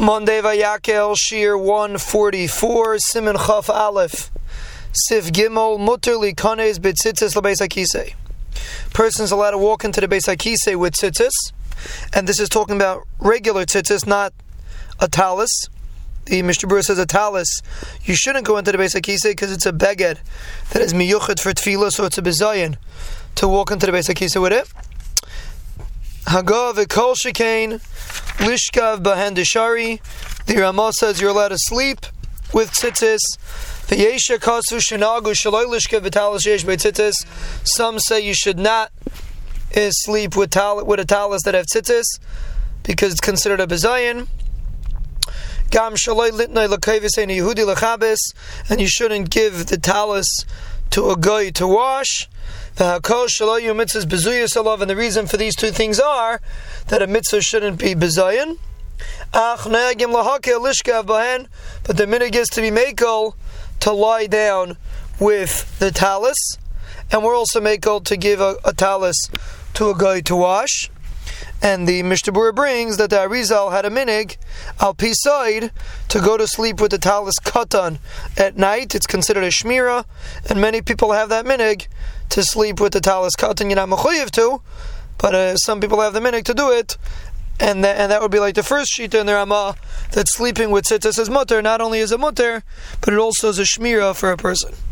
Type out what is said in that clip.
Monday Vayakel Shir 144 Simon Chaf Aleph Sif Gimel Mutter Likanes Betzitzis LeBeis Akise. Person's allowed to walk into the Beis Akise with tzitzis, and this is talking about regular tzitzis, not a talus. The Mishnah says a talus. You shouldn't go into the Beis Akise because it's a beged that is miyuchet for tefillah, so it's a bezayin to walk into the Beis Akise with it. Hagav Kol Shekain Lishkav Bahendishari. The Ramah says you're allowed to sleep with tzitzis. V'yesha kasu shenagu shaloi lishkav v'talis yesh tzitzis. Some say you should not uh, sleep with tal- with a talis that have tzitzis because it's considered a bezayin. Gam shaloi litnoi l'kayvis ein Yehudi l'chabes, and you shouldn't give the talis to a guy to wash. And the reason for these two things are that a mitzvah shouldn't be bezayin. But the minig is to be makel to lie down with the talis, and we're also makel to give a, a talus to a guy to wash. And the Mishnah brings that the Arizal had a minig al pisaid to go to sleep with the talis katan at night. It's considered a shmira, and many people have that minig to sleep with the talis katan. You're not mechuyev to, but uh, some people have the minig to do it. And that, and that would be like the first shita in the Ramah that sleeping with tzitzis is mutter. Not only is it mutter, but it also is a shmira for a person.